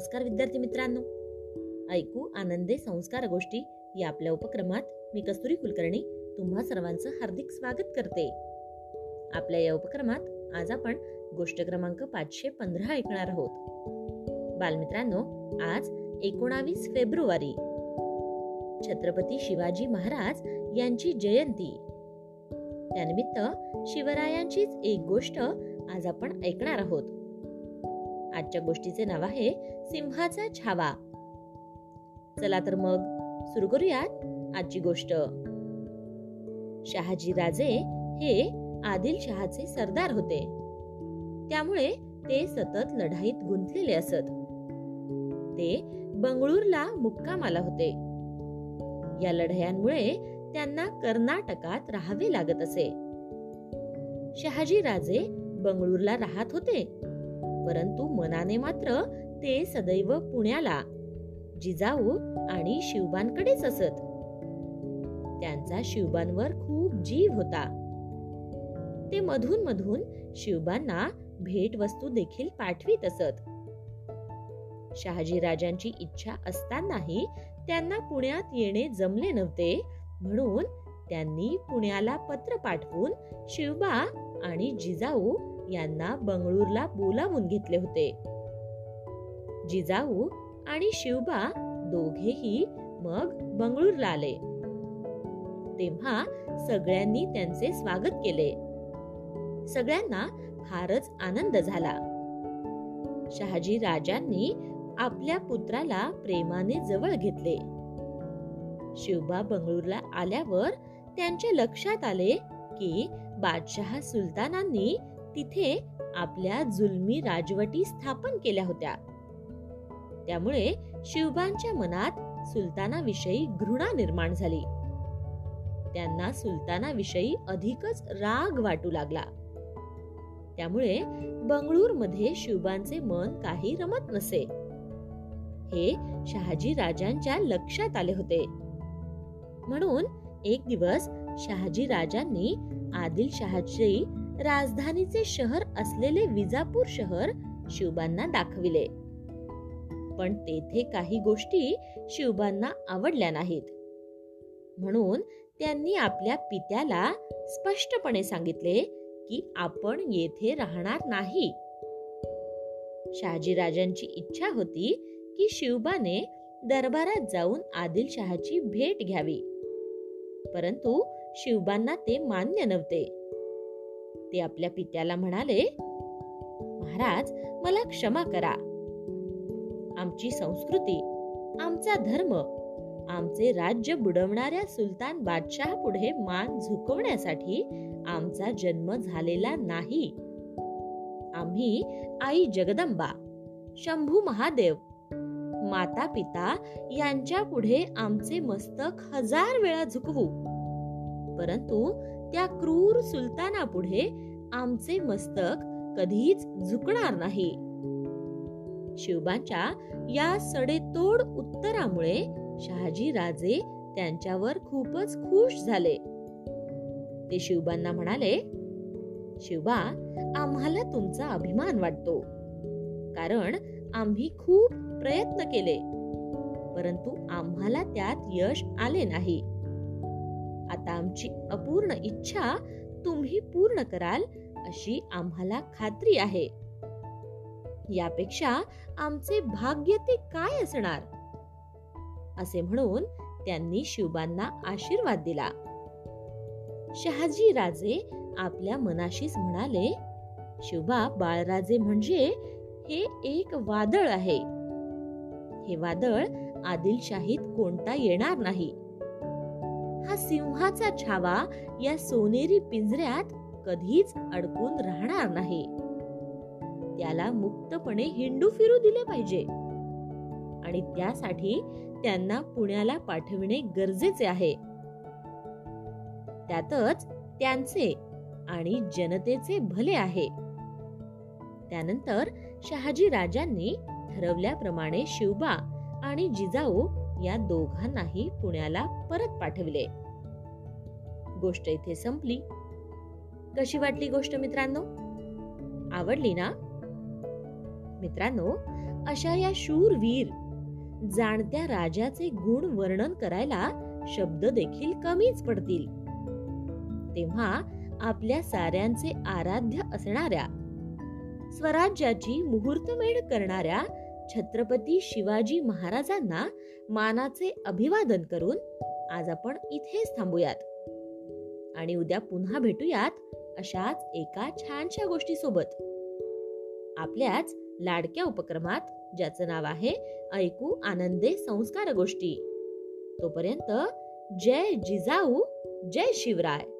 नमस्कार विद्यार्थी मित्रांनो. ऐकू आनंदे संस्कार गोष्टी या आपल्या उपक्रमात मी कस्तुरी कुलकर्णी तुम्हा सर्वांचं हार्दिक स्वागत करते. आपल्या या उपक्रमात आज आपण गोष्ट क्रमांक पाचशे पंधरा ऐकणार आहोत. बालमित्रांनो आज एकोणावीस फेब्रुवारी. छत्रपती शिवाजी महाराज यांची जयंती. त्यानिमित्त शिवरायांचीच एक गोष्ट आज आपण ऐकणार आहोत. आजच्या गोष्टीचे नाव आहे सिंहाचा छावा. चला तर मग सुरू करूयात आजची गोष्ट. शहाजी राजे हे आदिल शहाचे सरदार होते. त्यामुळे ते सतत लढाईत गुंतलेले असत. ते बंगळूरला मुक्कामाला होते. या लढायांमुळे त्यांना कर्नाटकात राहावे लागत असे. शहाजी राजे बंगळूरला राहत होते. परंतु मनाने मात्र ते सदैव पुण्याला जिजाऊ आणि शिवबांकडेच असत. त्यांचा शिवबांवर खूप जीव होता. ते मधून मधून शिवबांना भेट वस्तू देखील पाठवीत असत. शहाजी राजांची इच्छा असतानाही त्यांना पुण्यात येणे जमले नव्हते म्हणून त्यांनी पुण्याला पत्र पाठवून शिवबा आणि जिजाऊ यांना बंगळूरला बोलावून घेतले होते. जिजाऊ आणि शिवबा दोघेही मग बंगळूरला आले. तेव्हा सगळ्यांनी त्यांचे स्वागत केले. सगळ्यांना फारच आनंद झाला. शहाजी राजांनी आपल्या पुत्राला प्रेमाने जवळ घेतले. शिवबा बंगळूरला आल्यावर त्यांच्या लक्षात आले की बादशहा सुलतानांनी तिथे आपल्या जुलमी राजवटी स्थापन केल्या होत्या. त्यामुळे शिवबांच्या मनात सुलतानाविषयी घृणा निर्माण झाली. त्यांना सुलतानाविषयी अधिकच राग वाटू लागला. त्यामुळे बंगळूरमध्ये शिवबांचे मन काही रमत नसे. हे शहाजी राजांच्या लक्षात आले होते. म्हणून एक दिवस शहाजी राजांनी आदिल शहाजी राजधानीचे शहर असलेले विजापूर शहर शिवबांना दाखविले. पण तेथे काही गोष्टी शिवबांना आवडल्या नाहीत. म्हणून त्यांनी आपल्या पित्याला स्पष्टपणे सांगितले की आपण येथे राहणार नाही. शहाजीराजांची इच्छा होती की शिवबाने दरबारात जाऊन आदिलशहाची भेट घ्यावी. परंतु शिवबांना ते मान्य नव्हते. ते आपल्या पित्याला म्हणाले महाराज मला क्षमा करा. आमची संस्कृती आमचा धर्म आमचे राज्य बुडवणाऱ्या सुलतान बादशाह पुढे मान झुकवण्यासाठी आमचा जन्म झालेला नाही. आम्ही आई जगदंबा शंभू महादेव माता पिता यांच्या पुढे आमचे मस्तक हजार वेळा झुकवू. परंतु त्या क्रूर सुलतानापुढे आमचे मस्तक कधीच झुकणार नाही. शिवबांच्या या सडेतोड उत्तरामुळे शहाजी राजे त्यांच्यावर खूपच खुश झाले. ते शिवबांना म्हणाले शिवबा आम्हाला तुमचा अभिमान वाटतो. कारण आम्ही खूप प्रयत्न केले. परंतु आम्हाला त्यात यश आले नाही. आता आमची अपूर्ण इच्छा तुम्ही पूर्ण कराल अशी आम्हाला खात्री आहे. यापेक्षा आमचे भाग्य ते काय असणार? असे म्हणून त्यांनी शिवबांना आशीर्वाद दिला. शहाजी राजे आपल्या मनाशीच म्हणाले शिवबा बाळराजे म्हणजे हे एक वादळ आहे. हे वादळ आदिलशाहीत कोणता येणार नाही. हा सिंहाचा छावा या सोनेरी पिंजऱ्यात कधीच अडकून राहणार नाही. त्याला मुक्तपणे हिंडू फिरू दिले पाहिजे. आणि त्यासाठी त्यांना पुण्याला पाठविणे गरजेचे आहे. त्यातच त्यांचे आणि जनतेचे भले आहे. त्यानंतर शहाजी राजांनी ठरवल्याप्रमाणे शिवबा आणि जिजाऊ या दोघांनाही पुण्याला परत पाठविले. गोष्ट इथे संपली. कशी वाटली गोष्ट मित्रांनो? आवडली ना? मित्रांनो अशा या शूरवीर जाणत्या राजाचे गुण वर्णन करायला शब्द देखील कमीच पडतील. तेव्हा आपल्या साऱ्यांचे आराध्य असणाऱ्या स्वराज्याची मुहूर्तमेढ करणाऱ्या छत्रपती शिवाजी महाराजांना मानाचे अभिवादन करून आज आपण इथेच थांबूयात. आणि उद्या पुन्हा भेटूयात अशाच एका छानशा गोष्टी सोबत आपल्याच लाडक्या उपक्रमात ज्याचं नाव आहे ऐकू आनंदे संस्कार गोष्टी. तोपर्यंत जय जिजाऊ जय शिवराय.